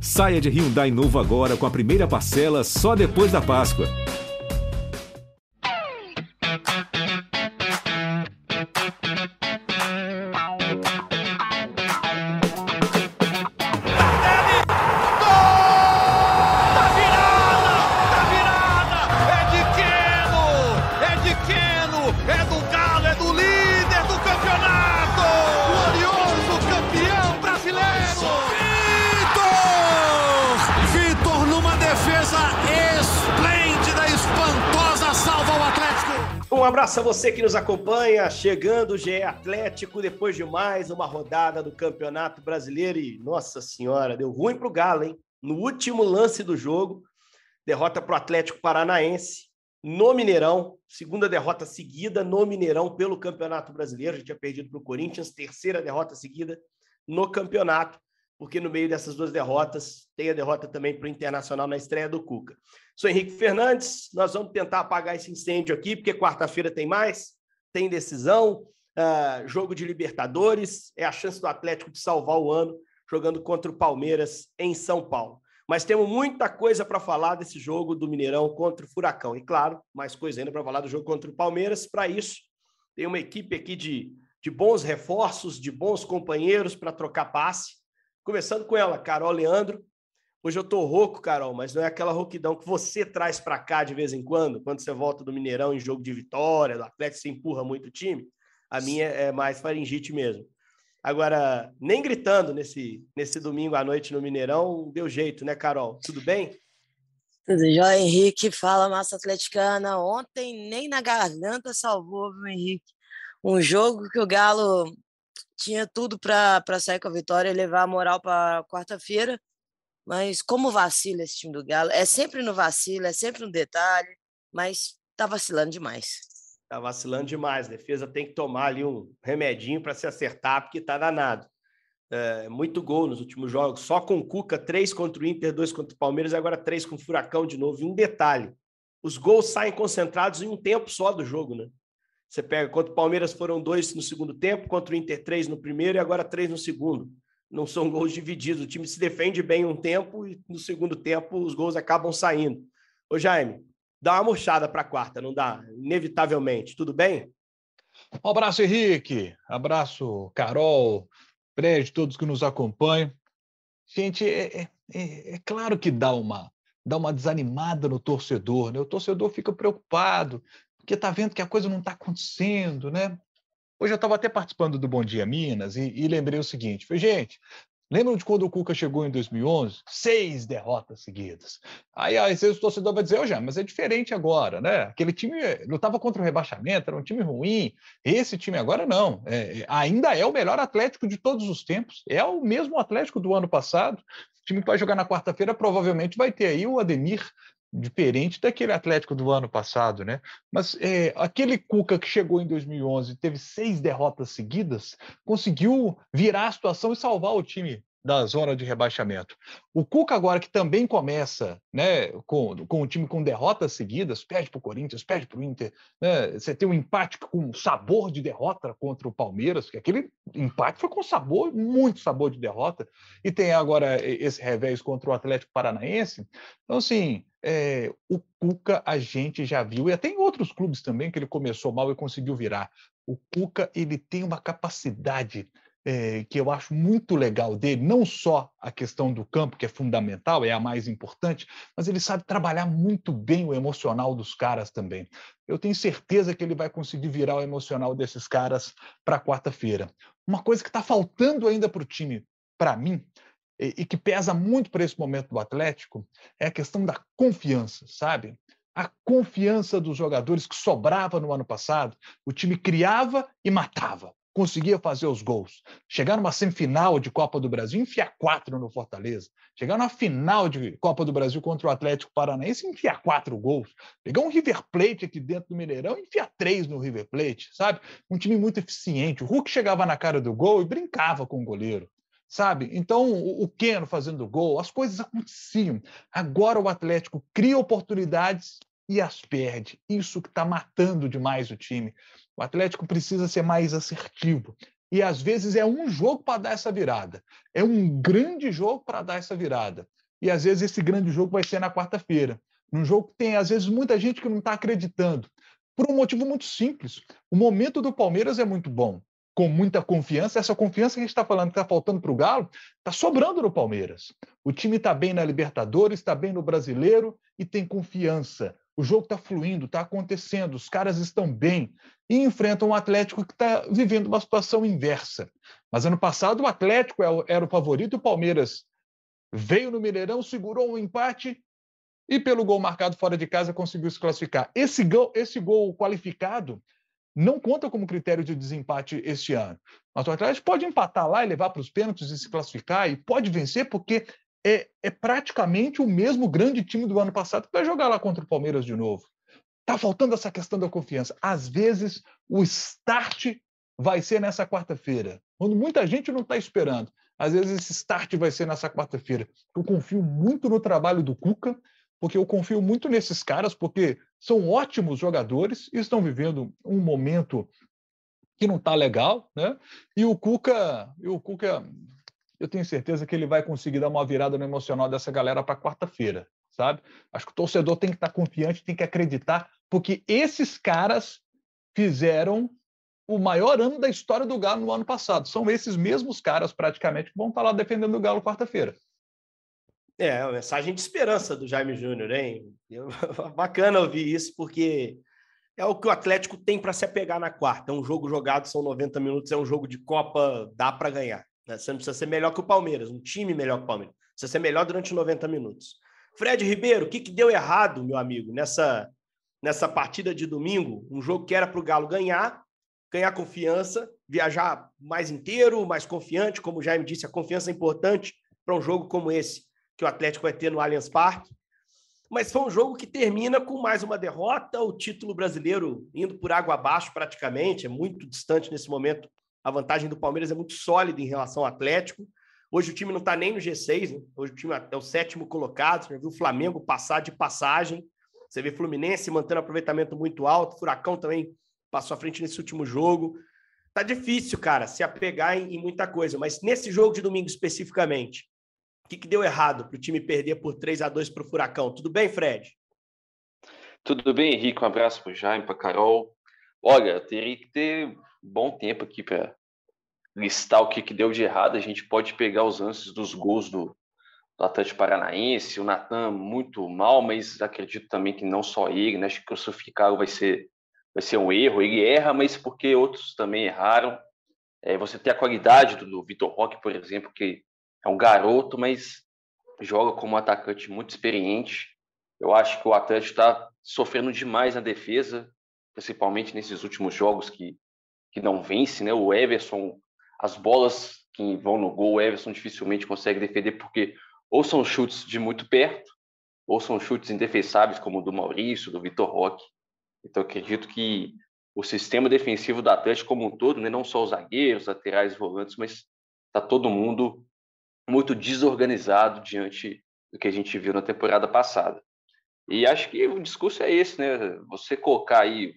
Saia de Hyundai novo agora com a primeira parcela só depois da Páscoa. Abraço você que nos acompanha, chegando o GE Atlético depois de mais uma rodada do Campeonato Brasileiro. E, nossa senhora, deu ruim para o Galo, hein? No último lance do jogo, derrota para o Atlético Paranaense no Mineirão, segunda derrota seguida no Mineirão pelo Campeonato Brasileiro, já tinha perdido para o Corinthians, terceira derrota seguida no campeonato porque no meio dessas duas derrotas tem a derrota também para o Internacional na estreia do Cuca. Sou Henrique Fernandes, nós vamos tentar apagar esse incêndio aqui, porque quarta-feira tem mais, tem decisão, uh, jogo de Libertadores, é a chance do Atlético de salvar o ano jogando contra o Palmeiras em São Paulo. Mas temos muita coisa para falar desse jogo do Mineirão contra o Furacão. E claro, mais coisa ainda para falar do jogo contra o Palmeiras. Para isso, tem uma equipe aqui de, de bons reforços, de bons companheiros para trocar passe. Começando com ela, Carol Leandro. Hoje eu tô rouco, Carol, mas não é aquela rouquidão que você traz para cá de vez em quando, quando você volta do Mineirão em jogo de vitória, do Atlético você empurra muito o time. A minha é mais faringite mesmo. Agora, nem gritando nesse, nesse domingo à noite no Mineirão, deu jeito, né, Carol? Tudo bem? Tudo jóia, Henrique. Fala, massa atleticana. Ontem nem na garganta salvou, viu, Henrique? Um jogo que o Galo tinha tudo para sair com a vitória e levar a moral para quarta-feira. Mas como vacila esse time do Galo? É sempre no vacilo, é sempre no detalhe, mas tá vacilando demais. Tá vacilando demais. A defesa tem que tomar ali um remedinho para se acertar, porque tá danado. É, muito gol nos últimos jogos, só com o Cuca, três contra o Inter, dois contra o Palmeiras, agora três com o Furacão de novo. E um detalhe: os gols saem concentrados em um tempo só do jogo, né? Você pega, contra o Palmeiras foram dois no segundo tempo, contra o Inter três no primeiro e agora três no segundo. Não são gols divididos. O time se defende bem um tempo e no segundo tempo os gols acabam saindo. Ô Jaime, dá uma murchada para a quarta, não dá? Inevitavelmente. Tudo bem? Um abraço, Henrique. Abraço, Carol, Fred, todos que nos acompanham. Gente, é, é, é, é claro que dá uma, dá uma desanimada no torcedor, né? O torcedor fica preocupado, porque está vendo que a coisa não está acontecendo, né? Hoje eu estava até participando do Bom Dia Minas e, e lembrei o seguinte: foi, gente, Lembram de quando o Cuca chegou em 2011? Seis derrotas seguidas. Aí vezes o torcedor vai dizer, já, mas é diferente agora, né? Aquele time lutava contra o rebaixamento, era um time ruim. Esse time agora não. É, ainda é o melhor Atlético de todos os tempos. É o mesmo Atlético do ano passado. O time que vai jogar na quarta-feira provavelmente vai ter aí o Ademir diferente daquele Atlético do ano passado, né? Mas é, aquele Cuca que chegou em 2011 teve seis derrotas seguidas, conseguiu virar a situação e salvar o time da zona de rebaixamento. O Cuca agora que também começa, né, com, com o time com derrotas seguidas, perde para o Corinthians, perde para o Inter, né, você tem um empate com sabor de derrota contra o Palmeiras, que aquele empate foi com sabor, muito sabor de derrota, e tem agora esse revés contra o Atlético Paranaense. Então, assim, é, o Cuca a gente já viu, e até em outros clubes também que ele começou mal e conseguiu virar. O Cuca ele tem uma capacidade é, que eu acho muito legal dele, não só a questão do campo, que é fundamental, é a mais importante, mas ele sabe trabalhar muito bem o emocional dos caras também. Eu tenho certeza que ele vai conseguir virar o emocional desses caras para quarta-feira. Uma coisa que está faltando ainda para o time, para mim, e, e que pesa muito para esse momento do Atlético, é a questão da confiança, sabe? a confiança dos jogadores que sobrava no ano passado. O time criava e matava conseguia fazer os gols. Chegar numa semifinal de Copa do Brasil, enfiar quatro no Fortaleza. Chegar na final de Copa do Brasil contra o Atlético Paranaense, enfiar quatro gols. Pegar um River Plate aqui dentro do Mineirão, enfiar três no River Plate, sabe? Um time muito eficiente. O Hulk chegava na cara do gol e brincava com o goleiro sabe? Então, o Keno fazendo gol, as coisas aconteciam. Agora o Atlético cria oportunidades e as perde. Isso que está matando demais o time. O Atlético precisa ser mais assertivo. E às vezes é um jogo para dar essa virada. É um grande jogo para dar essa virada. E às vezes esse grande jogo vai ser na quarta-feira. Num jogo que tem, às vezes, muita gente que não está acreditando. Por um motivo muito simples. O momento do Palmeiras é muito bom. Com muita confiança. Essa confiança que a gente está falando que está faltando para o Galo, está sobrando no Palmeiras. O time está bem na Libertadores, está bem no Brasileiro e tem confiança. O jogo está fluindo, está acontecendo, os caras estão bem e enfrentam um Atlético que está vivendo uma situação inversa. Mas ano passado o Atlético é era o favorito o Palmeiras veio no Mineirão, segurou um empate e pelo gol marcado fora de casa conseguiu se classificar. Esse gol, esse gol qualificado não conta como critério de desempate este ano. Mas o Atlético pode empatar lá e levar para os pênaltis e se classificar e pode vencer porque é, é praticamente o mesmo grande time do ano passado que vai jogar lá contra o Palmeiras de novo. Está faltando essa questão da confiança. Às vezes, o start vai ser nessa quarta-feira, quando muita gente não está esperando. Às vezes, esse start vai ser nessa quarta-feira. Eu confio muito no trabalho do Cuca, porque eu confio muito nesses caras, porque são ótimos jogadores e estão vivendo um momento que não está legal, né? E o Cuca, e o Cuca, eu tenho certeza que ele vai conseguir dar uma virada no emocional dessa galera para quarta-feira sabe? Acho que o torcedor tem que estar confiante, tem que acreditar, porque esses caras fizeram o maior ano da história do Galo no ano passado. São esses mesmos caras, praticamente, que vão estar lá defendendo o Galo quarta-feira. É, uma mensagem de esperança do Jaime Júnior, hein? Eu, bacana ouvir isso, porque é o que o Atlético tem para se apegar na quarta. É um jogo jogado, são 90 minutos, é um jogo de Copa, dá para ganhar. Né? Você não precisa ser melhor que o Palmeiras, um time melhor que o Palmeiras. Precisa ser melhor durante 90 minutos. Fred Ribeiro, o que, que deu errado, meu amigo, nessa, nessa partida de domingo? Um jogo que era para o Galo ganhar, ganhar confiança, viajar mais inteiro, mais confiante. Como o Jaime disse, a confiança é importante para um jogo como esse, que o Atlético vai ter no Allianz Parque. Mas foi um jogo que termina com mais uma derrota, o título brasileiro indo por água abaixo praticamente, é muito distante nesse momento. A vantagem do Palmeiras é muito sólida em relação ao Atlético. Hoje o time não está nem no G6, né? hoje o time é o sétimo colocado. Você viu o Flamengo passar de passagem. Você vê Fluminense mantendo aproveitamento muito alto. Furacão também passou à frente nesse último jogo. Tá difícil, cara, se apegar em, em muita coisa. Mas nesse jogo de domingo especificamente, o que, que deu errado para o time perder por 3 a 2 para o Furacão? Tudo bem, Fred? Tudo bem, Henrique. Um abraço para o Jaime, para Carol. Olha, teria que ter bom tempo aqui para listar o que, que deu de errado, a gente pode pegar os lances dos gols do, do Atlético Paranaense, o Natan muito mal, mas acredito também que não só ele, né? Acho que crucificá-lo vai ser, vai ser um erro. Ele erra, mas porque outros também erraram. É, você tem a qualidade do, do Vitor Roque, por exemplo, que é um garoto, mas joga como um atacante muito experiente. Eu acho que o Atlético está sofrendo demais na defesa, principalmente nesses últimos jogos que, que não vence, né? O Everson as bolas que vão no gol, o Everson dificilmente consegue defender porque ou são chutes de muito perto, ou são chutes indefensáveis, como o do Maurício, do Vitor Roque. Então, acredito que o sistema defensivo do Atlético como um todo, né, não só os zagueiros, laterais, volantes, mas está todo mundo muito desorganizado diante do que a gente viu na temporada passada. E acho que o discurso é esse, né? Você colocar aí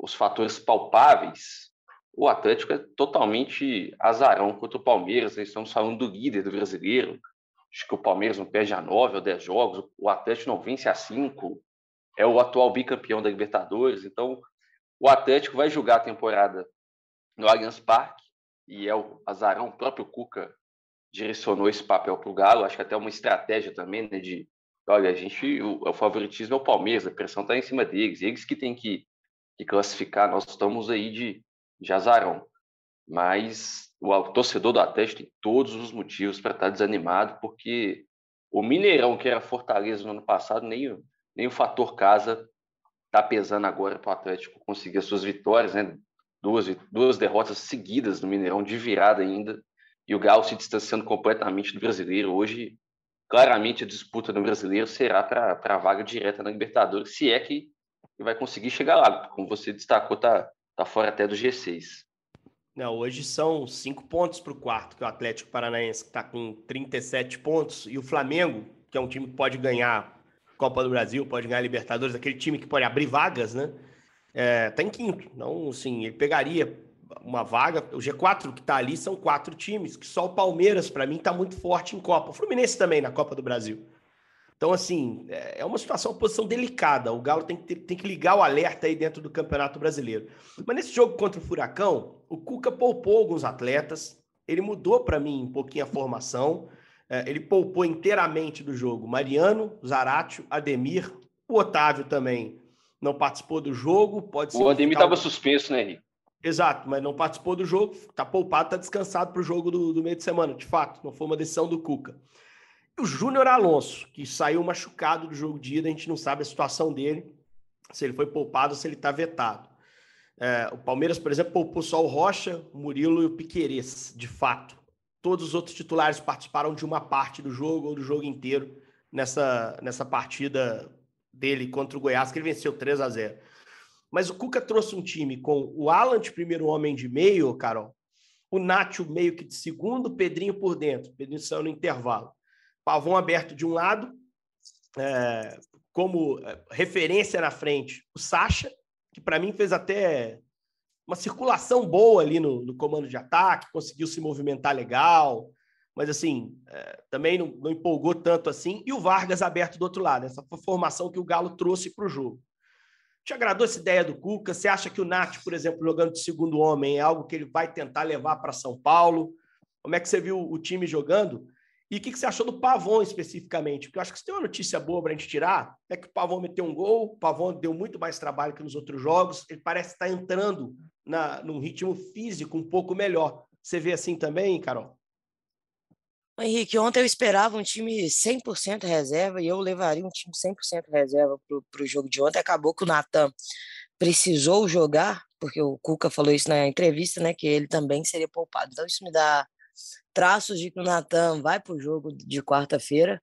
os fatores palpáveis o Atlético é totalmente azarão contra o Palmeiras. Nós estamos falando do líder do brasileiro. Acho que o Palmeiras não perde a nove ou dez jogos. O Atlético não vence a cinco. É o atual bicampeão da Libertadores. Então, o Atlético vai jogar a temporada no Allianz Parque. E é o azarão. O próprio Cuca direcionou esse papel para o Galo. Acho que até uma estratégia também, né? De, olha, a gente, o, o favoritismo é o Palmeiras. A pressão está em cima deles. Eles que têm que, que classificar. Nós estamos aí de de azarão. Mas o torcedor do Atlético tem todos os motivos para estar tá desanimado, porque o Mineirão, que era Fortaleza no ano passado, nem, nem o fator casa está pesando agora para o Atlético conseguir as suas vitórias, né? Duas, duas derrotas seguidas no Mineirão, de virada ainda, e o Galo se distanciando completamente do brasileiro. Hoje, claramente, a disputa no brasileiro será para a vaga direta na Libertadores, se é que vai conseguir chegar lá. Como você destacou, tá, Tá fora até do G6. Não, hoje são cinco pontos para o quarto, que é o Atlético Paranaense, está com 37 pontos, e o Flamengo, que é um time que pode ganhar Copa do Brasil, pode ganhar Libertadores, aquele time que pode abrir vagas, né? É, tá em quinto. Então, assim, ele pegaria uma vaga. O G4 que está ali são quatro times, que só o Palmeiras, para mim, está muito forte em Copa. O Fluminense também na Copa do Brasil. Então, assim, é, é uma situação, uma posição delicada. O Galo tem que, ter, tem que ligar o alerta aí dentro do Campeonato Brasileiro. Mas nesse jogo contra o Furacão, o Cuca poupou alguns atletas, ele mudou para mim um pouquinho a formação. É, ele poupou inteiramente do jogo Mariano, Zaratio, Ademir, o Otávio também não participou do jogo. Pode o Ademir estava suspenso, né, Henrique? Exato, mas não participou do jogo, está poupado, está descansado para o jogo do, do meio de semana, de fato, não foi uma decisão do Cuca. E o Júnior Alonso, que saiu machucado do jogo de ida, a gente não sabe a situação dele, se ele foi poupado ou se ele está vetado. É, o Palmeiras, por exemplo, poupou só o Rocha, o Murilo e o Piquerez, de fato. Todos os outros titulares participaram de uma parte do jogo ou do jogo inteiro nessa, nessa partida dele contra o Goiás, que ele venceu 3 a 0 Mas o Cuca trouxe um time com o Alan de primeiro homem de meio, Carol, o Nacho meio que de segundo, o Pedrinho por dentro, Pedrinho saiu no intervalo. Pavão aberto de um lado, é, como é, referência na frente, o Sacha, que para mim fez até uma circulação boa ali no, no, comando de ataque, conseguiu se movimentar legal, mas assim, é, também não, não, empolgou tanto assim. E o Vargas aberto do outro lado, essa formação que o Galo trouxe para o jogo. Te agradou essa ideia do Cuca? Você acha que o Nath, por exemplo, jogando de segundo homem, é algo que ele vai tentar levar para São Paulo? Como é que você viu o time jogando? E o que, você achou do Pavon especificamente? Porque eu acho que se tem uma notícia boa para a gente tirar, é que o Pavon meteu um gol, o Pavon deu muito mais trabalho que nos outros jogos, ele parece estar entrando na, num ritmo físico um pouco melhor. Você vê assim também, Carol? Henrique, ontem eu esperava um time 100% reserva e eu levaria um time 100% reserva para o jogo de ontem. Acabou que o Natan precisou jogar, porque o Cuca falou isso na entrevista, né, que ele também seria poupado. Então isso me dá traços de que o Natan vai para o jogo de quarta-feira,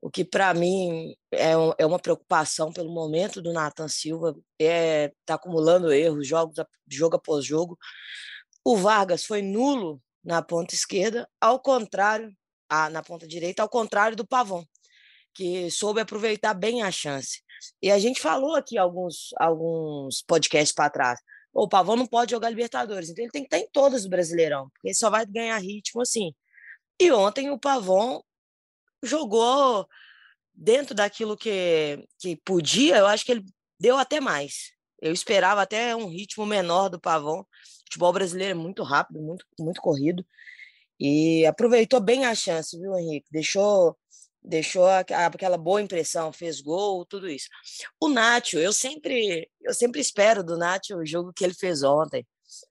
o que para mim é, um, é, uma preocupação pelo momento do Natan Silva, é tá acumulando erros, jogos, jogo após jogo. O Vargas foi nulo na ponta esquerda, ao contrário, a, na ponta direita, ao contrário do Pavon, que soube aproveitar bem a chance. E a gente falou aqui alguns, alguns podcasts para trás o Pavão não pode jogar Libertadores, então ele tem que estar em todas do Brasileirão, porque ele só vai ganhar ritmo assim. E ontem o Pavão jogou dentro daquilo que, que podia, eu acho que ele deu até mais. Eu esperava até um ritmo menor do Pavão. O futebol brasileiro é muito rápido, muito, muito corrido. E aproveitou bem a chance, viu, Henrique? Deixou deixou aquela boa impressão, fez gol, tudo isso. O Nacho, eu sempre, eu sempre espero do Nacho o jogo que ele fez ontem.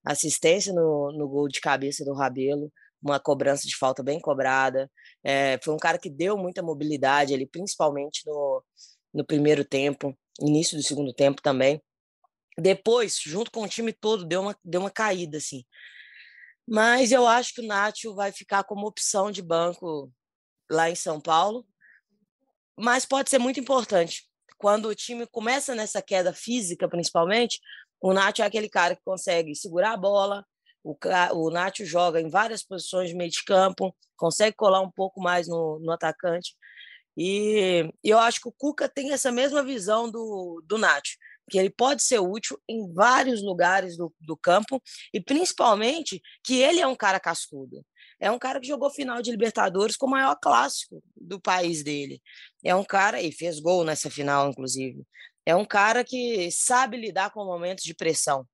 Assistência no, no gol de cabeça do Rabelo, uma cobrança de falta bem cobrada. É, foi um cara que deu muita mobilidade ali, principalmente no, no primeiro tempo, início do segundo tempo também. Depois, junto com o time todo, deu uma, deu uma caída, assim. Mas eu acho que o Nacho vai ficar como opção de banco lá em São Paulo, mas pode ser muito importante. Quando o time começa nessa queda física, principalmente, o Nacho é aquele cara que consegue segurar a bola, o, o Nacho joga em várias posições de meio de campo, consegue colar um pouco mais no, no atacante. E, e, eu acho que o Cuca tem essa mesma visão do, do Nacho, que ele pode ser útil em vários lugares do, do campo e principalmente que ele é um cara cascudo. É um cara que jogou final de Libertadores com o maior clássico do país dele. É um cara, e fez gol nessa final, inclusive. É um cara que sabe lidar com momentos de pressão.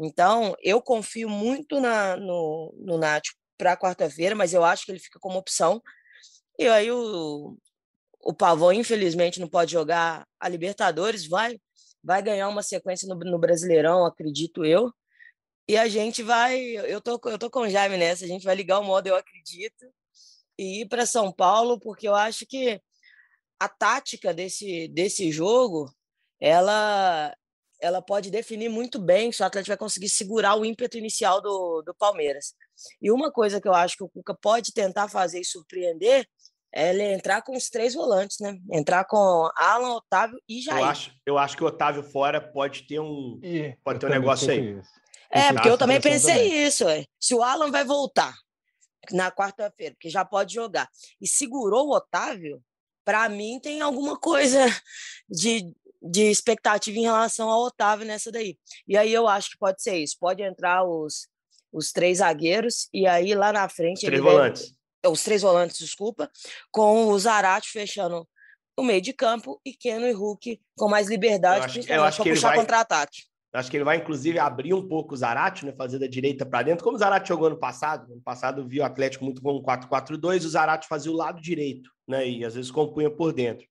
Então, eu confio muito na, no, no Nath para quarta-feira, mas eu acho que ele fica como opção. E aí o, o Pavão, infelizmente, não pode jogar a Libertadores, vai vai ganhar uma sequência no, no Brasileirão, acredito eu. E a gente vai, eu tô, eu tô com o Jaime nessa, a gente vai ligar o modo Eu Acredito e ir para São Paulo, porque eu acho que a tática desse, desse jogo, ela ela pode definir muito bem se o Atlético vai conseguir segurar o ímpeto inicial do, do Palmeiras. E uma coisa que eu acho que o Cuca pode tentar fazer e surpreender é ele entrar com os três volantes, né? Entrar com Alan, Otávio e Jair. Eu acho, eu acho que o Otávio fora pode ter um, pode ter um negócio aí. Isso. É, porque eu também pensei também. isso. Ué. Se o Alan vai voltar na quarta-feira, porque já pode jogar, e segurou o Otávio, para mim tem alguma coisa de, de expectativa em relação ao Otávio nessa daí. E aí eu acho que pode ser isso. Pode entrar os, os três zagueiros, e aí lá na frente. Os três volantes. Deve, os três volantes, desculpa, com o Zarate fechando o meio de campo e Keno e Hulk com mais liberdade, acho, principalmente para puxar vai... contra-ataque. Acho que ele vai, inclusive, abrir um pouco o Zarate, né? Fazer da direita para dentro, como o Zarate jogou ano passado. Ano passado viu o Atlético muito com um 4-4-2, o Zarate fazia o lado direito, né? E às vezes compunha por dentro.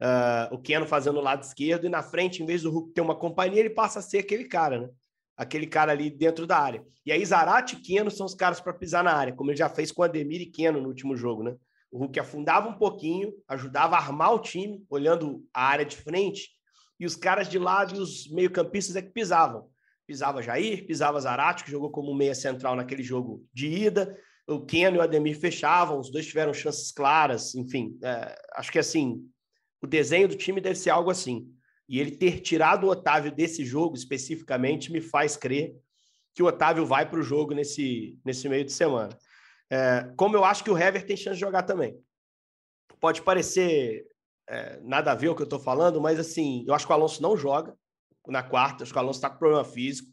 Uh, o Keno fazendo o lado esquerdo, e na frente, em vez do Hulk ter uma companhia, ele passa a ser aquele cara, né? Aquele cara ali dentro da área. E aí, Zarate e Keno são os caras para pisar na área, como ele já fez com Ademir e Keno no último jogo, né? O Hulk afundava um pouquinho, ajudava a armar o time, olhando a área de frente, e os caras de lado e os meio-campistas é que pisavam. Pisava Jair, pisava Zarate, que jogou como meia central naquele jogo de ida. O Keno e o Ademir fechavam, os dois tiveram chances claras, enfim. É, acho que assim, o desenho do time deve ser algo assim. E ele ter tirado o Otávio desse jogo especificamente me faz crer que o Otávio vai para o jogo nesse, nesse meio de semana. É, como eu acho que o Hever tem chance de jogar também. Pode parecer é, nada a ver o que eu estou falando, mas assim, eu acho que o Alonso não joga na quarta, acho que o Alonso está com problema físico.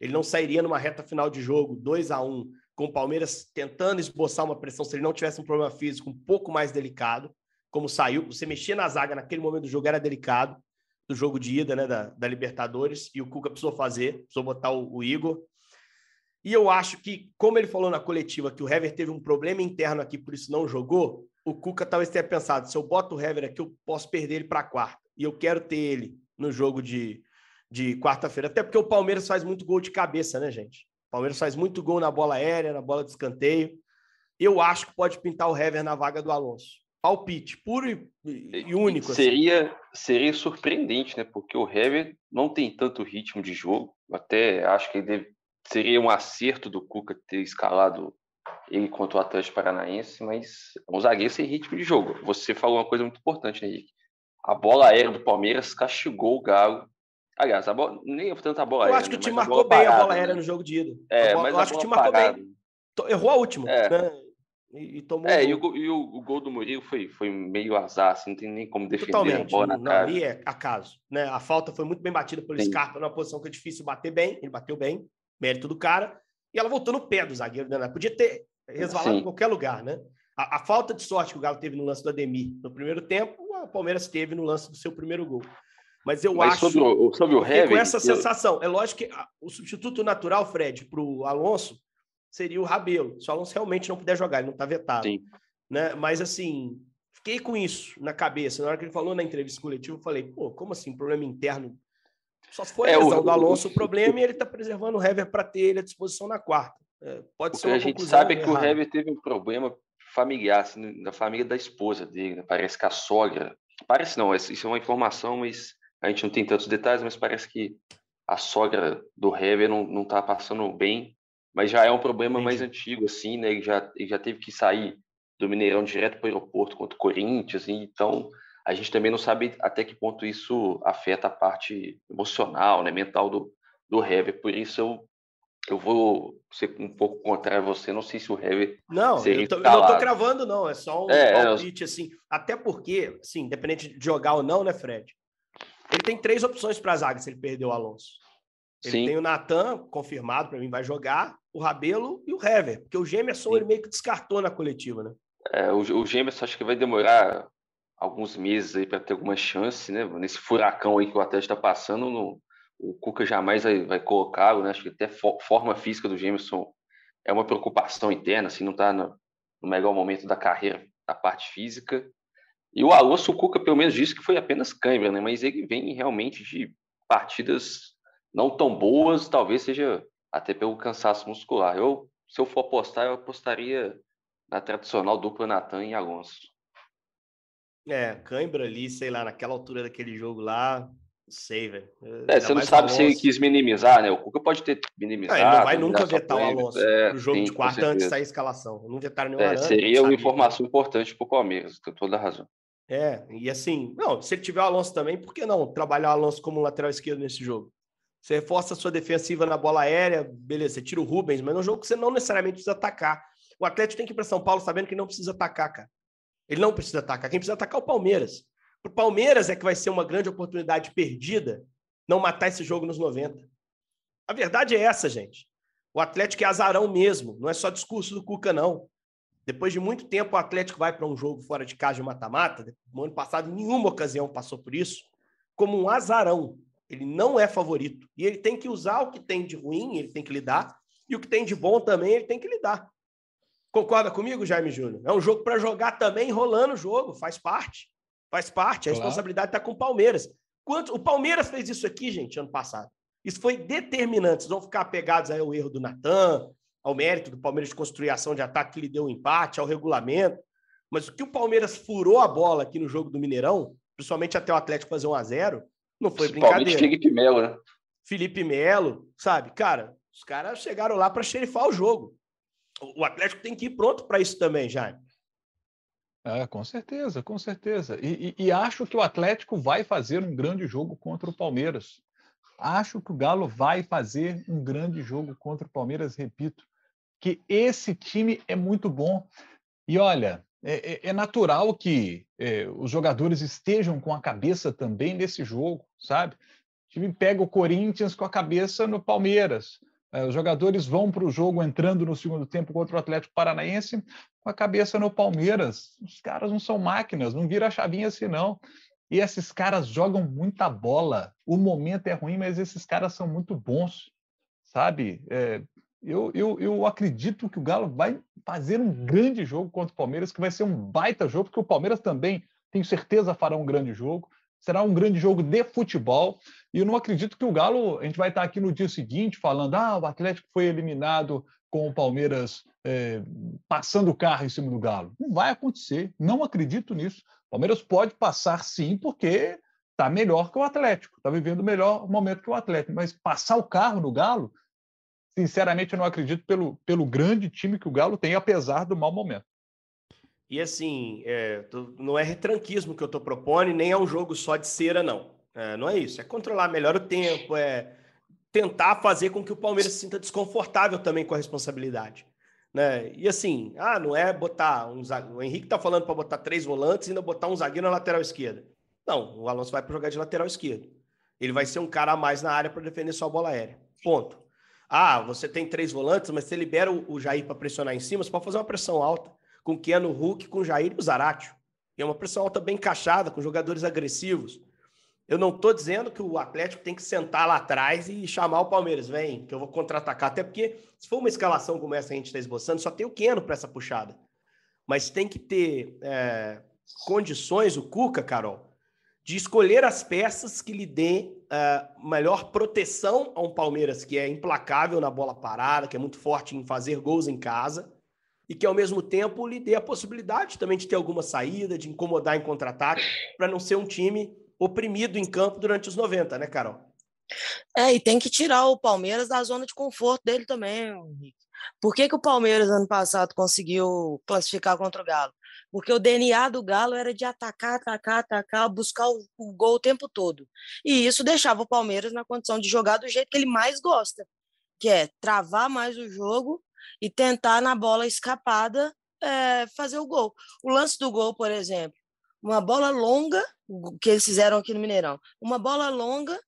Ele não sairia numa reta final de jogo, 2 a 1 um, com o Palmeiras tentando esboçar uma pressão se ele não tivesse um problema físico um pouco mais delicado, como saiu. Você mexer na zaga naquele momento do jogo era delicado, do jogo de ida né, da, da Libertadores, e o Cuca precisou fazer, precisou botar o, o Igor. E eu acho que, como ele falou na coletiva, que o Hever teve um problema interno aqui, por isso não jogou, o Cuca talvez tenha pensado: se eu boto o Hever aqui, eu posso perder ele para quarta. E eu quero ter ele no jogo de, de quarta-feira. Até porque o Palmeiras faz muito gol de cabeça, né, gente? O Palmeiras faz muito gol na bola aérea, na bola de escanteio. Eu acho que pode pintar o Hever na vaga do Alonso. Palpite, puro e, e único. Assim. Seria, assim. seria surpreendente, né? Porque o Hever não tem tanto ritmo de jogo. Até acho que ele deve, seria um acerto do Cuca ter escalado ele contra o Atlético Paranaense, mas é um zagueiro sem ritmo de jogo. Você falou uma coisa muito importante, né, Henrique? A bola aérea do Palmeiras castigou o Galo. Aliás, a bola, nem tanto a bola aérea. Eu acho que o time marcou bem a bola aérea né? no jogo de ida. É, bola, mas eu acho que o time marcou parada. bem. Errou a última, é. né? E, e, tomou. É, e, o, e o, o, gol do Murilo foi, foi meio azar, assim, não tem nem como defender Totalmente. a bola na não, cara. Ali é acaso. Né? A falta foi muito bem batida pelo Sim. Scarpa, numa posição que é difícil bater bem. Ele bateu bem, mérito do cara. E ela voltou no pé do zagueiro, né? Podia ter resvalado em qualquer lugar, né? A, a, falta de sorte que o Galo teve no lance do Ademir no primeiro tempo, o Palmeiras teve no lance do seu primeiro gol. Mas eu Mas acho. Sobre o, sobre o Heavy, com essa eu... sensação. É lógico que o substituto natural, Fred, para o Alonso seria o Rabelo. Se o Alonso realmente não puder jogar, ele não está vetado. Sim. Né? Mas assim, fiquei com isso na cabeça. Na hora que ele falou na entrevista coletiva, eu falei, pô, como assim? Problema interno? Só se for a é, lesão o, do Alonso o, o problema e ele está preservando o Hever para ter ele à disposição na quarta. É, pode Porque ser uma a gente sabe que errada. o Hever teve um problema familiar, assim, da família da esposa dele. Né? Parece que a sogra. Parece não, isso é uma informação, mas a gente não tem tantos detalhes, mas parece que a sogra do Hever não está passando bem, mas já é um problema Entendi. mais antigo, assim, né? Ele já, ele já teve que sair do Mineirão direto para o aeroporto contra o Corinthians, então a gente também não sabe até que ponto isso afeta a parte emocional, né, mental do, do Hever. Por isso eu eu vou ser um pouco contrário a você, não sei se o Heavy. Não, eu, tô, eu, não estou cravando, não, é só um é, é palpite, eu... assim. Até porque, assim, independente de jogar ou não, né, Fred? Ele tem três opções para a zaga se ele perder o Alonso. Ele Sim. tem o Natan, confirmado para mim, vai jogar, o Rabelo e o Hever, porque o Gemerson Sim. ele meio que descartou na coletiva, né? É, o, o Gemerson acho que vai demorar alguns meses aí para ter alguma chance, né? Nesse furacão aí que o Atlético está passando, no, o Cuca jamais vai, vai colocá-lo, né? Acho que até for, forma física do Jameson é uma preocupação interna, assim, não está no, no, melhor momento da carreira, da parte física. E o Alonso, o Cuca pelo menos disse que foi apenas câimbra, né? Mas ele vem realmente de partidas não tão boas, talvez seja até pelo cansaço muscular. Eu, se eu for apostar, eu apostaria na tradicional dupla Natan e Alonso. É, cãibra ali, sei lá, naquela altura daquele jogo lá, sei, velho. É, você não sabe se ele quis minimizar, né? O Cuca pode ter minimizado. Ah, ele não vai nunca vetar o Alonso é, pro jogo sim, de quarta antes de sair a escalação. Não vetaram nenhum é, Seria uma informação importante pro Palmeiras, tem toda a razão. É, e assim, não, se ele tiver o Alonso também, por que não trabalhar o Alonso como lateral esquerdo nesse jogo? Você reforça a sua defensiva na bola aérea, beleza, você tira o Rubens, mas no jogo que você não necessariamente precisa atacar. O Atlético tem que ir para São Paulo sabendo que não precisa atacar, cara. Ele não precisa atacar. Quem precisa atacar é o Palmeiras. Para o Palmeiras é que vai ser uma grande oportunidade perdida não matar esse jogo nos 90. A verdade é essa, gente. O Atlético é azarão mesmo, não é só discurso do Cuca, não. Depois de muito tempo, o Atlético vai para um jogo fora de casa de mata-mata. No ano passado, em nenhuma ocasião passou por isso, como um azarão. Ele não é favorito. E ele tem que usar o que tem de ruim, ele tem que lidar, e o que tem de bom também, ele tem que lidar. Concorda comigo, Jaime Júnior? É um jogo para jogar também rolando o jogo, faz parte. Faz parte, a claro. responsabilidade está com o Palmeiras. Quanto, o Palmeiras fez isso aqui, gente, ano passado. Isso foi determinante. Vocês vão ficar apegados aí ao erro do Natan, ao mérito do Palmeiras de construir ação de ataque que lhe deu um empate, ao regulamento. Mas o que o Palmeiras furou a bola aqui no jogo do Mineirão, principalmente até o Atlético fazer 1 a 0 não foi brincadeira. Felipe Melo, né? Felipe Melo, sabe? Cara, os caras chegaram lá para xerifar o jogo. O Atlético tem que ir pronto para isso também, Jaime. É, com certeza, com certeza. E, e, e, acho que o Atlético vai fazer um grande jogo contra o Palmeiras. Acho que o Galo vai fazer um grande jogo contra o Palmeiras, repito, que esse time é muito bom. E olha, é, é, é natural que é, os jogadores estejam com a cabeça também nesse jogo, sabe? O time pega o Corinthians com a cabeça no Palmeiras. É, os jogadores vão para o jogo entrando no segundo tempo contra o Atlético Paranaense com a cabeça no Palmeiras. Os caras não são máquinas, não vira a chavinha assim, não. E esses caras jogam muita bola. O momento é ruim, mas esses caras são muito bons, sabe? É, eu, eu, eu acredito que o Galo vai fazer um grande jogo contra o Palmeiras, que vai ser um baita jogo, porque o Palmeiras também, tenho certeza, fará um grande jogo. Será um grande jogo de futebol. E eu não acredito que o Galo, a gente vai estar aqui no dia seguinte falando: ah, o Atlético foi eliminado com o Palmeiras é, passando o carro em cima do Galo. Não vai acontecer. Não acredito nisso. O Palmeiras pode passar sim, porque está melhor que o Atlético, está vivendo melhor momento que o Atlético. Mas passar o carro no Galo, sinceramente, eu não acredito pelo, pelo grande time que o Galo tem, apesar do mau momento. E assim, é, não é retranquismo que eu estou propondo, nem é um jogo só de cera, não. É, não é isso. É controlar melhor o tempo, é tentar fazer com que o Palmeiras se sinta desconfortável também com a responsabilidade. Né? E assim, ah, não é botar um zagueiro. O Henrique está falando para botar três volantes e ainda botar um zagueiro na lateral esquerda. Não, o Alonso vai para jogar de lateral esquerdo. Ele vai ser um cara a mais na área para defender sua bola aérea. Ponto. Ah, você tem três volantes, mas você libera o Jair para pressionar em cima, você pode fazer uma pressão alta com Keanu Hulk, com Jair e o Zaratio. É uma pressão alta bem encaixada, com jogadores agressivos. Eu não estou dizendo que o Atlético tem que sentar lá atrás e chamar o Palmeiras, vem, que eu vou contra-atacar. Até porque, se for uma escalação como essa que a gente está esboçando, só tem o Keno para essa puxada. Mas tem que ter é, condições, o Cuca, Carol, de escolher as peças que lhe dê uh, melhor proteção a um Palmeiras que é implacável na bola parada, que é muito forte em fazer gols em casa, e que ao mesmo tempo lhe dê a possibilidade também de ter alguma saída, de incomodar em contra-ataque, para não ser um time oprimido em campo durante os 90, né, Carol? É, e tem que tirar o Palmeiras da zona de conforto dele também, Henrique. Por que, que o Palmeiras, ano passado, conseguiu classificar contra o Galo? Porque o DNA do Galo era de atacar, atacar, atacar, buscar o, o gol o tempo todo. E isso deixava o Palmeiras na condição de jogar do jeito que ele mais gosta, que é travar mais o jogo e tentar na bola escapada é, fazer o gol. O lance do gol, por exemplo, uma bola longa que eles fizeram aqui no Mineirão, uma bola longa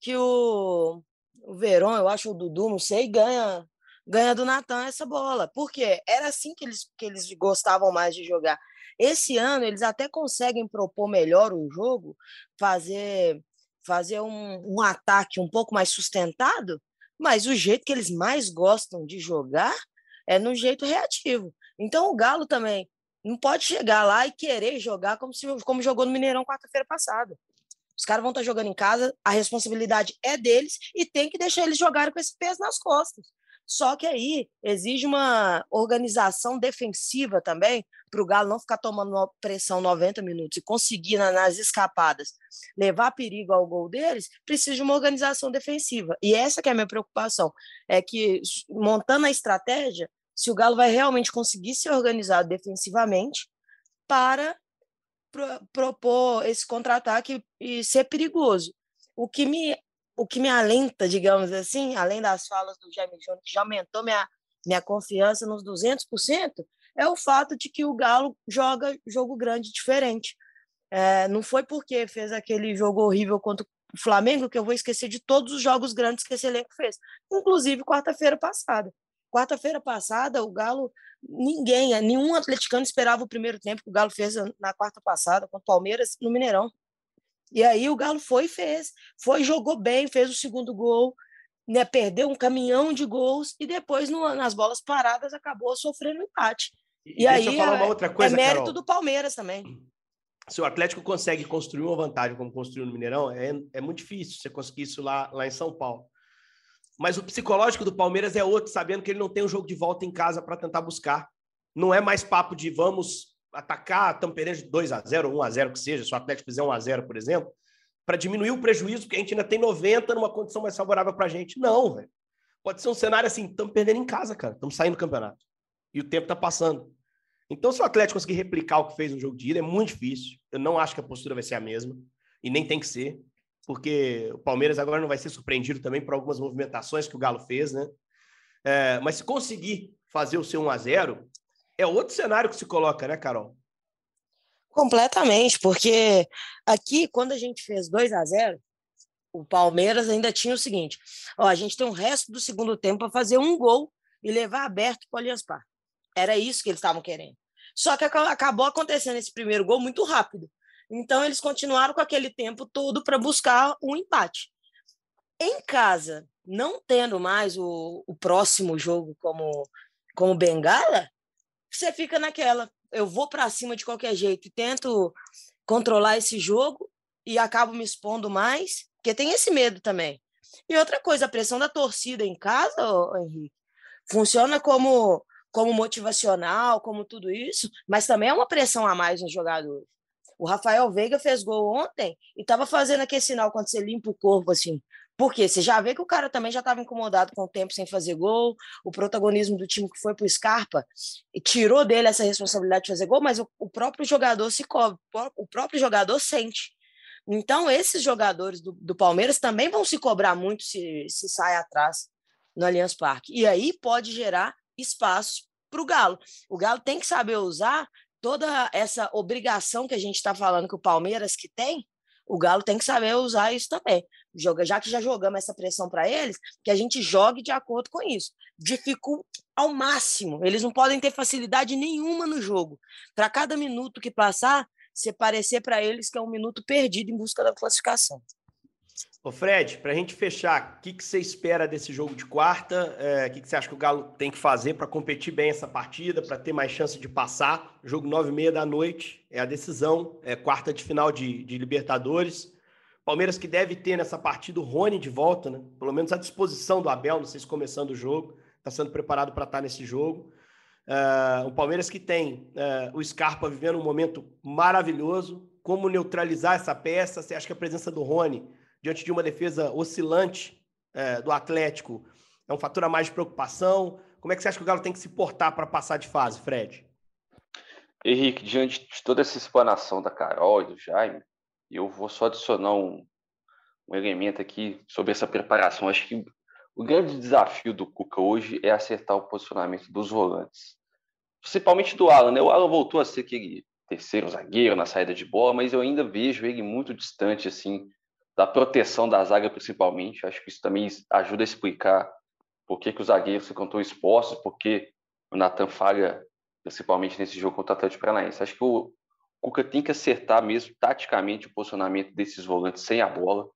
que o, o Verón, eu acho o Dudu, não sei, ganha ganha do Natan essa bola. Por quê? Era assim que eles, que eles gostavam mais de jogar. Esse ano eles até conseguem propor melhor o jogo, fazer fazer um, um ataque um pouco mais sustentado, mas o jeito que eles mais gostam de jogar é no jeito reativo. Então o Galo também não pode chegar lá e querer jogar como, se, como jogou no Mineirão quarta-feira passada. Os caras vão estar tá jogando em casa, a responsabilidade é deles e tem que deixar eles jogarem com esse peso nas costas. Só que aí exige uma organização defensiva também, para o Galo não ficar tomando pressão 90 minutos e conseguir nas escapadas levar perigo ao gol deles, precisa de uma organização defensiva. E essa que é a minha preocupação, é que montando a estratégia, se o Galo vai realmente conseguir se organizar defensivamente para pro, propor esse contra-ataque e ser perigoso. O que me o que me alenta, digamos assim, além das falas do Jaime Júnior, que já aumentou minha, minha confiança nos 200%, é o fato de que o Galo joga jogo grande diferente. É, não foi porque fez aquele jogo horrível contra, Flamengo que eu vou esquecer de todos os jogos grandes que esse elenco fez, inclusive quarta-feira passada. Quarta-feira passada, o Galo, ninguém, nenhum atleticano esperava o primeiro tempo que o Galo fez na quarta passada contra o Palmeiras no Mineirão. E aí o Galo foi e fez, foi jogou bem, fez o segundo gol, né, perdeu um caminhão de gols e depois no, nas bolas paradas acabou sofrendo um empate. E, e aí eu falar uma outra coisa, é mérito Carol. do Palmeiras também. Se o Atlético consegue construir uma vantagem como construiu no Mineirão, é, é muito difícil você conseguir isso lá, lá em São Paulo. Mas o psicológico do Palmeiras é outro, sabendo que ele não tem um jogo de volta em casa para tentar buscar. Não é mais papo de vamos atacar, estamos perdendo 2 a 0 1 a 0 que seja, se o Atlético fizer 1 a 0 por exemplo, para diminuir o prejuízo, porque a gente ainda tem 90 numa condição mais favorável para a gente. Não, velho. Pode ser um cenário assim, estamos perdendo em casa, cara, estamos saindo do campeonato. E o tempo está passando. Então, se o Atlético conseguir replicar o que fez no jogo de ida, é muito difícil. Eu não acho que a postura vai ser a mesma, e nem tem que ser porque o Palmeiras agora não vai ser surpreendido também por algumas movimentações que o Galo fez, né? É, mas se conseguir fazer o seu 1 a 0 é outro cenário que se coloca, né, Carol? Completamente, porque aqui, quando a gente fez 2 a 0 o Palmeiras ainda tinha o seguinte: ó, a gente tem o resto do segundo tempo para fazer um gol e levar aberto para o Allianz Parque. Era isso que eles estavam querendo. Só que acabou acontecendo esse primeiro gol muito rápido. Então, eles continuaram com aquele tempo todo para buscar um empate. Em casa, não tendo mais o, o próximo jogo como, como bengala, você fica naquela. Eu vou para cima de qualquer jeito e tento controlar esse jogo e acabo me expondo mais, porque tem esse medo também. E outra coisa, a pressão da torcida em casa, Henrique, funciona como, como motivacional, como tudo isso, mas também é uma pressão a mais nos jogadores. O Rafael Veiga fez gol ontem e estava fazendo aquele sinal quando você limpa o corpo, assim. Porque você já vê que o cara também já estava incomodado com o tempo sem fazer gol, o protagonismo do time que foi para o Scarpa tirou dele essa responsabilidade de fazer gol, mas o, o próprio jogador se cobre, o próprio jogador sente. Então, esses jogadores do, do Palmeiras também vão se cobrar muito se, se sai atrás no Allianz Parque. E aí pode gerar espaço para o Galo. O Galo tem que saber usar toda essa obrigação que a gente está falando que o Palmeiras que tem, o Galo tem que saber usar isso também. Joga, já que já jogamos essa pressão para eles, que a gente jogue de acordo com isso. Dificulta ao máximo. Eles não podem ter facilidade nenhuma no jogo. Para cada minuto que passar, se parecer para eles que é um minuto perdido em busca da classificação. Ô Fred, para a gente fechar, o que, que você espera desse jogo de quarta? É, o que, que você acha que o Galo tem que fazer para competir bem essa partida, para ter mais chance de passar? Jogo nove e meia da noite, é a decisão, é quarta de final de, de Libertadores. Palmeiras que deve ter nessa partida o Rony de volta, né? Pelo menos à disposição do Abel, não sei se começando o jogo, está sendo preparado para estar tá nesse jogo. Uh, o Palmeiras que tem uh, o Scarpa vivendo um momento maravilhoso. Como neutralizar essa peça? Você acha que a presença do Rony diante de uma defesa oscilante é, do Atlético, é um fator a mais de preocupação? Como é que você acha que o Galo tem que se portar para passar de fase, Fred? Henrique, diante de toda essa explanação da Carol e do Jaime, eu vou só adicionar um, um elemento aqui sobre essa preparação. Acho que o grande desafio do Cuca hoje é acertar o posicionamento dos volantes. Principalmente do Alan, né? O Alan voltou a ser aquele terceiro zagueiro na saída de bola, mas eu ainda vejo ele muito distante, assim, da proteção da zaga, principalmente. Acho que isso também ajuda a explicar por que, que os zagueiros ficam tão expostos, porque o Natan falha, principalmente nesse jogo contra o Atlético Paranaense. Acho que o Cuca tem que acertar mesmo taticamente o posicionamento desses volantes sem a bola.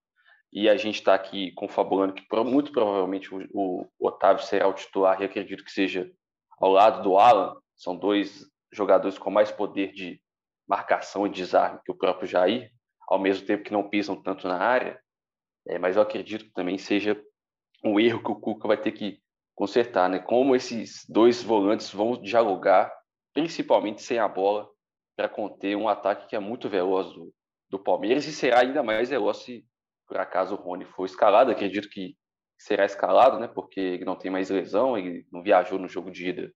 E a gente está aqui confabulando que muito provavelmente o, Otávio será o titular e acredito que seja ao lado do Alan. São dois jogadores com mais poder de marcação e desarme que o próprio Jair ao mesmo tempo que não pisam tanto na área, é, mas eu acredito que também seja um erro que o Cuca vai ter que consertar, né? Como esses dois volantes vão dialogar, principalmente sem a bola, para conter um ataque que é muito veloz do, do Palmeiras e será ainda mais veloz se por acaso o Rony for escalado. Acredito que será escalado, né? Porque ele não tem mais lesão, ele não viajou no jogo de ida.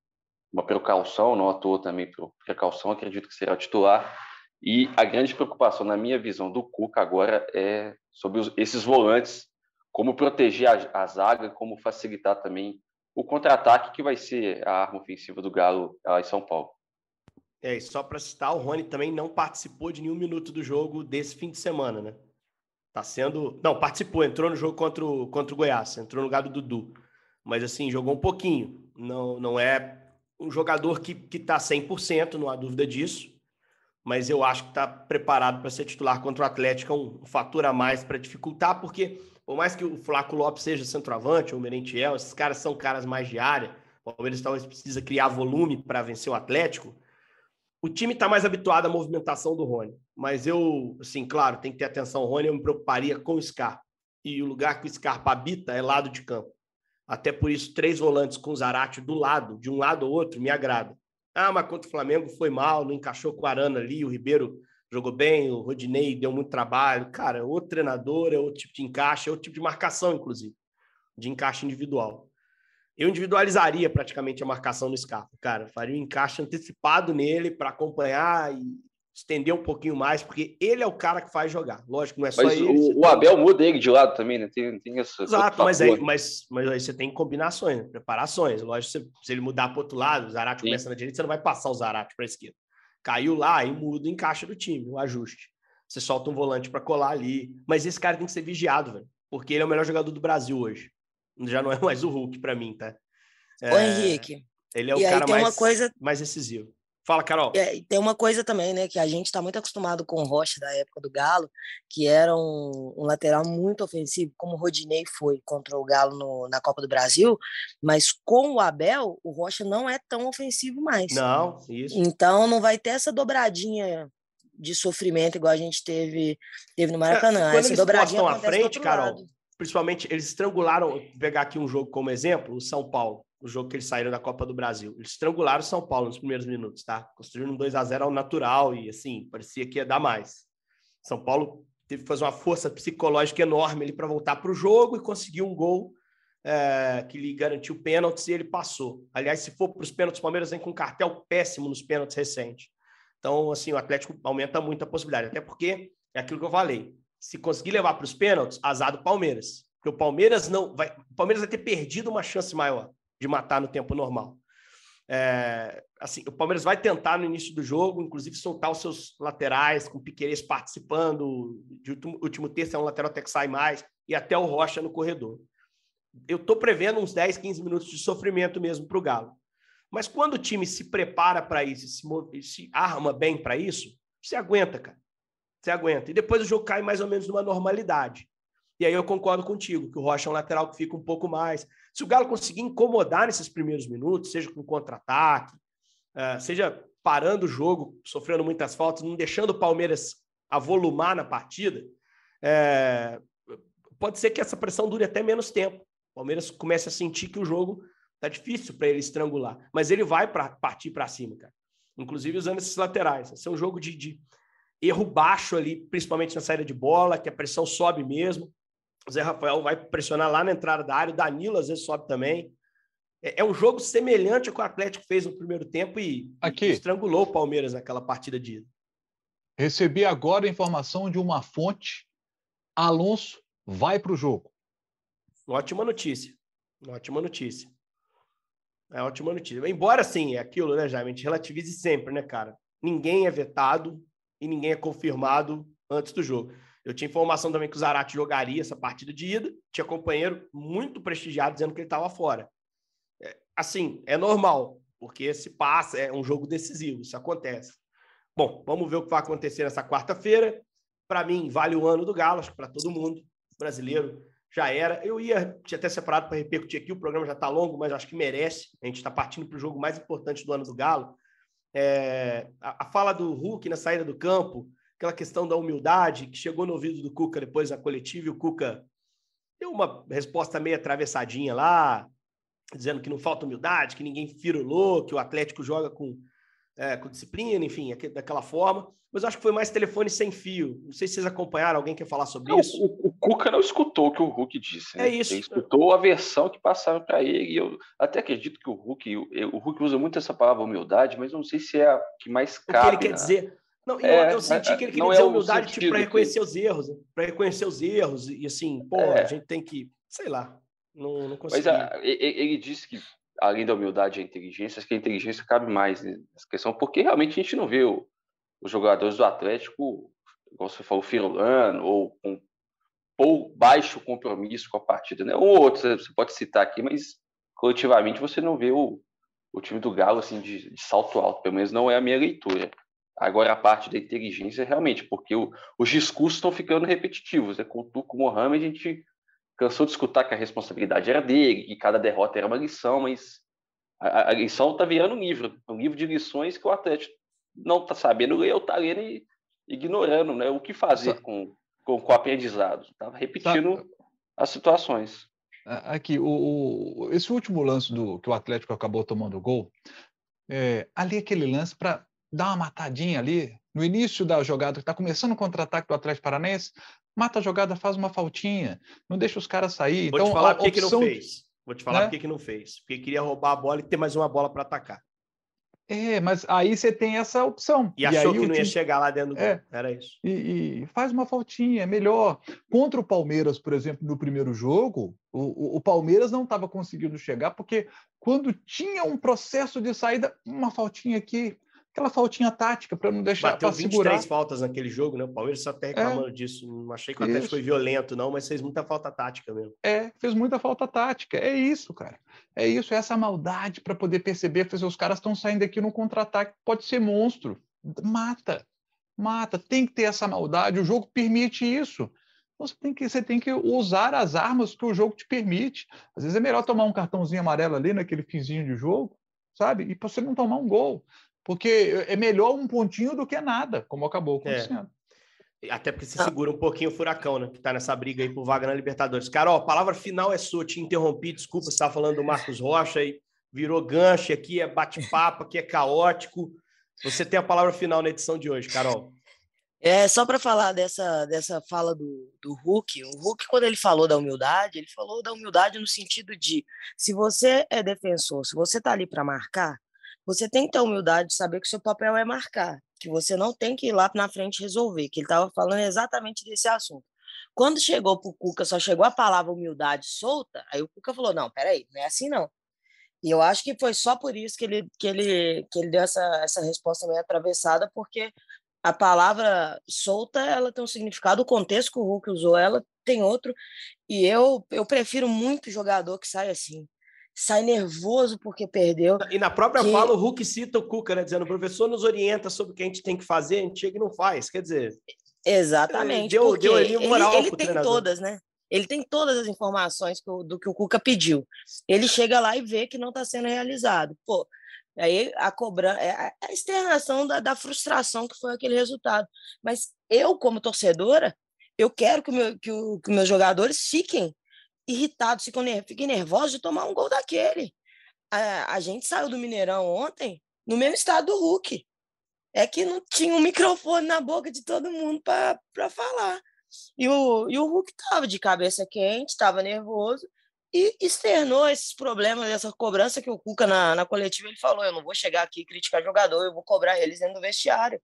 Uma precaução, não atuou também por precaução, acredito que será titular. E a grande preocupação, na minha visão, do Cuca agora é sobre os, esses volantes, como proteger a, a, zaga, como facilitar também o contra-ataque, que vai ser a arma ofensiva do Galo lá em São Paulo. É, e só para citar, o Rony também não participou de nenhum minuto do jogo desse fim de semana, né? Tá sendo. Não, participou, entrou no jogo contra o, contra o Goiás, entrou no lugar do Dudu. Mas assim, jogou um pouquinho. Não, não é um jogador que, que tá 100%, não há dúvida disso. Mas eu acho que está preparado para ser titular contra o Atlético, é um, fator a mais para dificultar, porque por mais que o Flaco Lopes seja centroavante, ou o Merentiel, esses caras são caras mais de área, o Palmeiras talvez precisa criar volume para vencer o Atlético o time está mais habituado à movimentação do Rony, mas eu, assim, claro, tem que ter atenção. O Rony eu me preocuparia com o Scarpa. E o lugar que o Scarpa habita é lado de campo. Até por isso, três volantes com o Zarate do lado, de um lado ou outro, me agrada. Ah, mas contra o Flamengo foi mal, não encaixou com o Arana ali, o Ribeiro jogou bem, o Rodinei deu muito trabalho. Cara, é outro treinador, é outro tipo de encaixe, é outro tipo de marcação, inclusive, de encaixe individual eu individualizaria praticamente a marcação no Scarpa, cara. Faria um encaixe antecipado nele para acompanhar e estender um pouquinho mais, porque ele é o cara que faz jogar. Lógico, não é só mas ele. O, o Abel muda ele de lado também, né? Tem, tem essa. Exato, mas aí, mas, mas aí você tem combinações, né? preparações. Lógico, se, se ele mudar para outro lado, o Zarate começa na direita, você não vai passar o Zarate para a esquerda. Caiu lá e muda o encaixe do time, o ajuste. Você solta um volante para colar ali. Mas esse cara tem que ser vigiado, velho. Porque ele é o melhor jogador do Brasil hoje já não é mais o Hulk para mim, tá? É, Ô, Henrique. Ele é o cara mais, coisa... mais decisivo. Fala, Carol. É, tem uma coisa também, né, que a gente está muito acostumado com o Rocha da época do Galo, que era um, um, lateral muito ofensivo, como o Rodinei foi contra o Galo no, na Copa do Brasil, mas com o Abel, o Rocha não é tão ofensivo mais. Não, isso. Então não vai ter essa dobradinha de sofrimento igual a gente teve, teve no Maracanã. É, quando essa eles dobradinha à frente, Carol, lado principalmente, eles estrangularam, vou pegar aqui um jogo como exemplo, o São Paulo, o jogo que eles saíram da Copa do Brasil. Eles estrangularam São Paulo nos primeiros minutos, tá? Construíram um 2 a 0 ao natural e, assim, parecia que ia dar mais. São Paulo teve que fazer uma força psicológica enorme ali para voltar para o jogo e conseguir um gol é, que lhe garantiu pênaltis e ele passou. Aliás, se for para os pênaltis, o Palmeiras vem com um cartel péssimo nos pênaltis recentes. Então, assim, o Atlético aumenta muito a possibilidade, até porque é aquilo que eu falei se conseguir levar para os pênaltis, azar do Palmeiras. Porque o Palmeiras não vai. O Palmeiras vai ter perdido uma chance maior de matar no tempo normal. É, assim, o Palmeiras vai tentar no início do jogo, inclusive soltar os seus laterais, com o Piqueires participando. De último, último terço é um lateral até que sai mais, e até o Rocha no corredor. Eu estou prevendo uns 10, 15 minutos de sofrimento mesmo para o Galo. Mas quando o time se prepara para isso, se, se arma bem para isso, você aguenta, cara. Você aguenta. E depois o jogo cai mais ou menos numa normalidade. E aí eu concordo contigo, que o Rocha é um lateral que fica um pouco mais. Se o Galo conseguir incomodar nesses primeiros minutos, seja com contra-ataque, uh, seja parando o jogo, sofrendo muitas faltas, não deixando o Palmeiras avolumar na partida, é, pode ser que essa pressão dure até menos tempo. O Palmeiras comece a sentir que o jogo tá difícil para ele estrangular. Mas ele vai pra, partir para cima, cara. Inclusive usando esses laterais. Esse é um jogo de, de erro baixo ali, principalmente na saída de bola, que a pressão sobe mesmo. O Zé Rafael vai pressionar lá na entrada da área, o Danilo às vezes sobe também. É, é um jogo semelhante ao que o Atlético fez no primeiro tempo e, Aqui. e estrangulou o Palmeiras naquela partida de ida. Recebi agora a informação de uma fonte. Alonso vai para o jogo. Ótima notícia. Ótima notícia. É ótima notícia. Embora, sim, é aquilo, né, Jaime? A gente relativize sempre, né, cara? Ninguém é vetado, e ninguém é confirmado antes do jogo. Eu tinha informação também que o Zarate jogaria essa partida de ida, tinha companheiro muito prestigiado dizendo que ele estava fora. É, assim, é normal, porque se passa, é um jogo decisivo, isso acontece. Bom, vamos ver o que vai acontecer nessa quarta-feira. Para mim, vale o ano do Galo, acho que para todo mundo brasileiro já era. Eu ia, tinha até separado para repercutir aqui, o programa já está longo, mas acho que merece. A gente está partindo para o jogo mais importante do ano do Galo, é, a, a, fala do Hulk na saída do campo, aquela questão da humildade que chegou no ouvido do Cuca depois da coletiva e o Cuca deu uma resposta meio atravessadinha lá, dizendo que não falta humildade, que ninguém firulou, que o Atlético joga com, é, com disciplina, enfim, daquela forma mas acho que foi mais telefone sem fio. Não sei se vocês acompanharam, alguém quer falar sobre não, isso? O, o, Cuca não escutou o que o Hulk disse. Né? É isso. Ele escutou a versão que passaram para ele. E eu até acredito que o Hulk, o, o Hulk usa muito essa palavra humildade, mas não sei se é a que mais cabe. O que ele quer dizer. Não, é, eu, senti que ele queria dizer é humildade tipo, para reconhecer que... os erros, para reconhecer os erros e assim, pô, é. a gente tem que, sei lá, não, não consegui. Mas a, ele disse que além da humildade e a inteligência, acho que a inteligência cabe mais nessa questão, porque realmente a gente não vê o, os jogadores do Atlético, como você falou, firulano, ou com pou, baixo compromisso com a partida, né? Ou outros você pode citar aqui, mas coletivamente você não vê o, o time do Galo assim de, de salto alto, pelo menos não é a minha leitura. Agora a parte da inteligência realmente, porque o, os discursos estão ficando repetitivos. Né? Com o Tuco Mohamed a gente cansou de escutar que a responsabilidade era dele, que cada derrota era uma lição, mas a, a lição está virando um livro, um livro de lições que o Atlético não está sabendo ler ou está lendo e ignorando né, o que fazer com, com, com o aprendizado. Está repetindo as situações. Aqui, o, o, esse último lance do que o Atlético acabou tomando o gol, é, ali aquele lance para dar uma matadinha ali, no início da jogada, que está começando o contra-ataque do Atlético Paranaense, mata a jogada, faz uma faltinha, não deixa os caras sair. Vou então, te falar por que não fez. Vou te falar né? por que não fez. Porque queria roubar a bola e ter mais uma bola para atacar. É, mas aí você tem essa opção. E, e achou que não time... ia chegar lá dentro do é, Era isso. E, e, faz uma faltinha, é melhor. Contra o Palmeiras, por exemplo, no primeiro jogo, o, o Palmeiras não estava conseguindo chegar, porque quando tinha um processo de saída, uma faltinha aqui, aquela faltinha tática para não deixar Bateu 23 segurar. faltas naquele jogo, né? O Palmeiras só até reclamando é, disso. Não achei que o Atlético foi violento, não, mas fez muita falta tática mesmo. É, fez muita falta tática. É isso, cara. É isso, é essa maldade para poder perceber. Fazer, os caras estão saindo aqui no contra-ataque, pode ser monstro. Mata, mata. Tem que ter essa maldade. O jogo permite isso. Você tem, que, você tem que usar as armas que o jogo te permite. Às vezes é melhor tomar um cartãozinho amarelo ali naquele finzinho de jogo, sabe? E para você não tomar um gol porque é melhor um pontinho do que nada, como acabou é. acontecendo. É. Até porque você segura um pouquinho o furacão, né? Que tá nessa briga aí por vaga na Libertadores. Carol, a palavra final é sua. Te interrompi, desculpa, você estava falando do Marcos Rocha e virou gancho aqui, é bate-papo, aqui é caótico. Você tem a palavra final na edição de hoje, Carol. É, só para falar dessa, dessa fala do, do Hulk, o Hulk, quando ele falou da humildade, ele falou da humildade no sentido de se você é defensor, se você tá ali para marcar, você tem que ter humildade de saber que seu papel é marcar, que você não tem que ir lá na frente resolver, que ele estava falando exatamente desse assunto. Quando chegou para o Cuca, só chegou a palavra humildade solta, aí o Cuca falou, não, peraí, não é assim não. E eu acho que foi só por isso que ele, que ele, que ele deu essa, essa resposta meio atravessada, porque a palavra solta ela tem um significado, o contexto que o Hulk usou ela tem outro, e eu, eu prefiro muito jogador que sai assim sai nervoso porque perdeu. E na própria que... fala, o Hulk cita o Cuca, né? Dizendo, o professor nos orienta sobre o que a gente tem que fazer, a gente chega e não faz. Quer dizer. Exatamente. Deu, deu ali um moral ele, ele tem treinador. todas, né? Ele tem todas as informações do que o Cuca pediu. Ele chega lá e vê que não está sendo realizado. Pô, aí a cobrança, é a externação da, da, frustração que foi aquele resultado. Mas eu, como torcedora, eu quero que, meu, que, o, que meus jogadores fiquem irritados, ficam, fiquem nervosos de tomar um gol daquele. A, a gente saiu do Mineirão ontem no mesmo estado do Hulk. É que não tinha um microfone na boca de todo mundo para falar. E o, e o Hulk estava de cabeça quente, estava nervoso e externou esses problemas, essa cobrança que o Cuca na, na coletiva ele falou: eu não vou chegar aqui e criticar jogador, eu vou cobrar eles dentro do vestiário.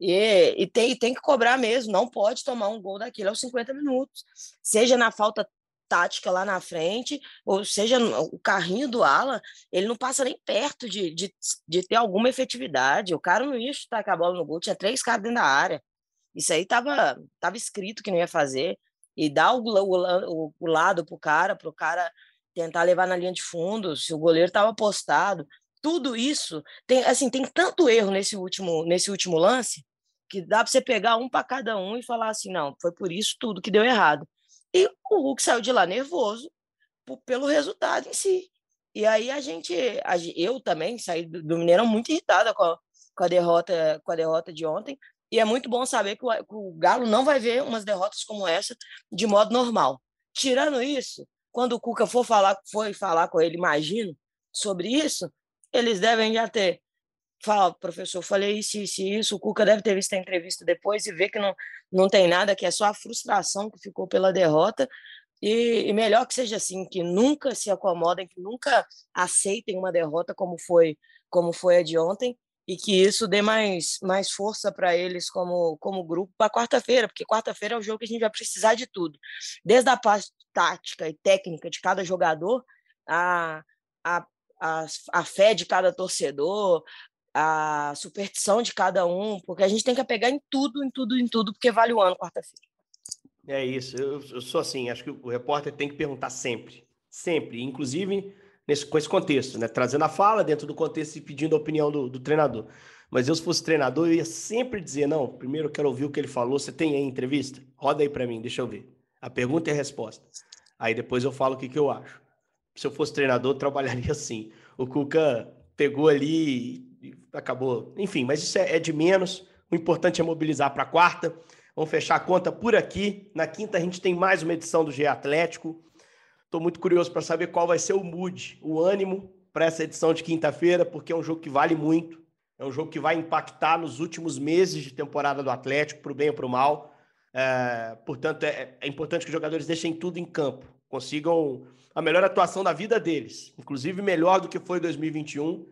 E, e, tem, e tem que cobrar mesmo, não pode tomar um gol daquilo aos 50 minutos. Seja na falta tática lá na frente, ou seja, o carrinho do Ala, ele não passa nem perto de, de, de ter alguma efetividade. O cara não ia chutar com a bola no gol, tinha três caras dentro da área. Isso aí tava, tava escrito que não ia fazer. E dá o, o, o lado pro cara, pro cara tentar levar na linha de fundo, se o goleiro estava postado. Tudo isso tem assim tem tanto erro nesse último nesse último lance que dá para você pegar um para cada um e falar assim não foi por isso tudo que deu errado e o Hulk saiu de lá nervoso pelo resultado em si. E aí a gente, eu também saí do Mineirão muito irritada com a, com a derrota, com a derrota de ontem. E é muito bom saber que o, que o Galo não vai ver umas derrotas como essa de modo normal. Tirando isso, quando o Cuca for falar, foi falar com ele, imagino, sobre isso, eles devem já ter fala, professor, falei isso, isso, isso. O Cuca deve ter visto a entrevista depois e ver que não, não tem nada, que é só a frustração que ficou pela derrota. E, e, melhor que seja assim, que nunca se acomodem, que nunca aceitem uma derrota como foi como foi a de ontem e que isso dê mais, mais força para eles como, como grupo para quarta-feira, porque quarta-feira é o jogo que a gente vai precisar de tudo, desde a parte tática e técnica de cada jogador, a, a, a, a fé de cada torcedor, a superstição de cada um, porque a gente tem que pegar em tudo, em tudo, em tudo, porque vale o ano quarta-feira. É isso. Eu, eu, sou assim, acho que o repórter tem que perguntar sempre. Sempre. Inclusive nesse, com esse contexto, né? Trazendo a fala dentro do contexto e pedindo a opinião do, do treinador. Mas eu, se fosse treinador, eu ia sempre dizer: não, primeiro eu quero ouvir o que ele falou. Você tem aí entrevista? Roda aí para mim, deixa eu ver. A pergunta e a resposta. Aí depois eu falo o que, que eu acho. Se eu fosse treinador, eu trabalharia assim. O Cuca pegou ali acabou. Enfim, mas isso é, é de menos. O importante é mobilizar para quarta. Vamos fechar a conta por aqui. Na quinta a gente tem mais uma edição do GE Atlético. Estou muito curioso para saber qual vai ser o mood, o ânimo para essa edição de quinta-feira, porque é um jogo que vale muito. É um jogo que vai impactar nos últimos meses de temporada do Atlético, para o bem ou para o mal. É, portanto, é, é, importante que os jogadores deixem tudo em campo, consigam a melhor atuação da vida deles, inclusive melhor do que foi 2021.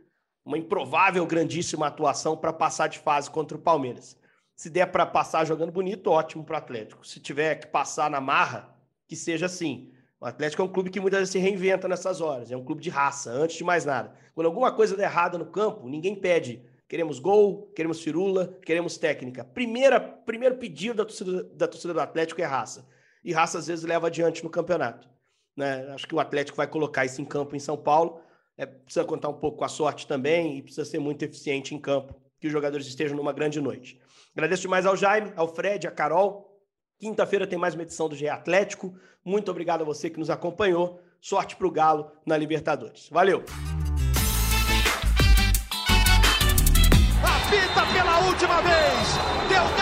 Uma improvável, grandíssima atuação para passar de fase contra o Palmeiras. Se der para passar jogando bonito, ótimo para o Atlético. Se tiver que passar na marra, que seja assim. O Atlético é um clube que muitas vezes se reinventa nessas horas. É um clube de raça, antes de mais nada. Quando alguma coisa der errada no campo, ninguém pede. Queremos gol, queremos firula, queremos técnica. Primeira, primeiro pedido da torcida, da torcida do Atlético é raça. E raça às vezes leva adiante no campeonato. Né? Acho que o Atlético vai colocar isso em campo em São Paulo é, precisa contar um pouco com a sorte também e precisa ser muito eficiente em campo, que os jogadores estejam numa grande noite. Agradeço demais ao Jaime, ao Fred, à Carol. Quinta-feira tem mais uma edição do GE Atlético. Muito obrigado a você que nos acompanhou. Sorte para o Galo na Libertadores. Valeu! Pela última vez! Deu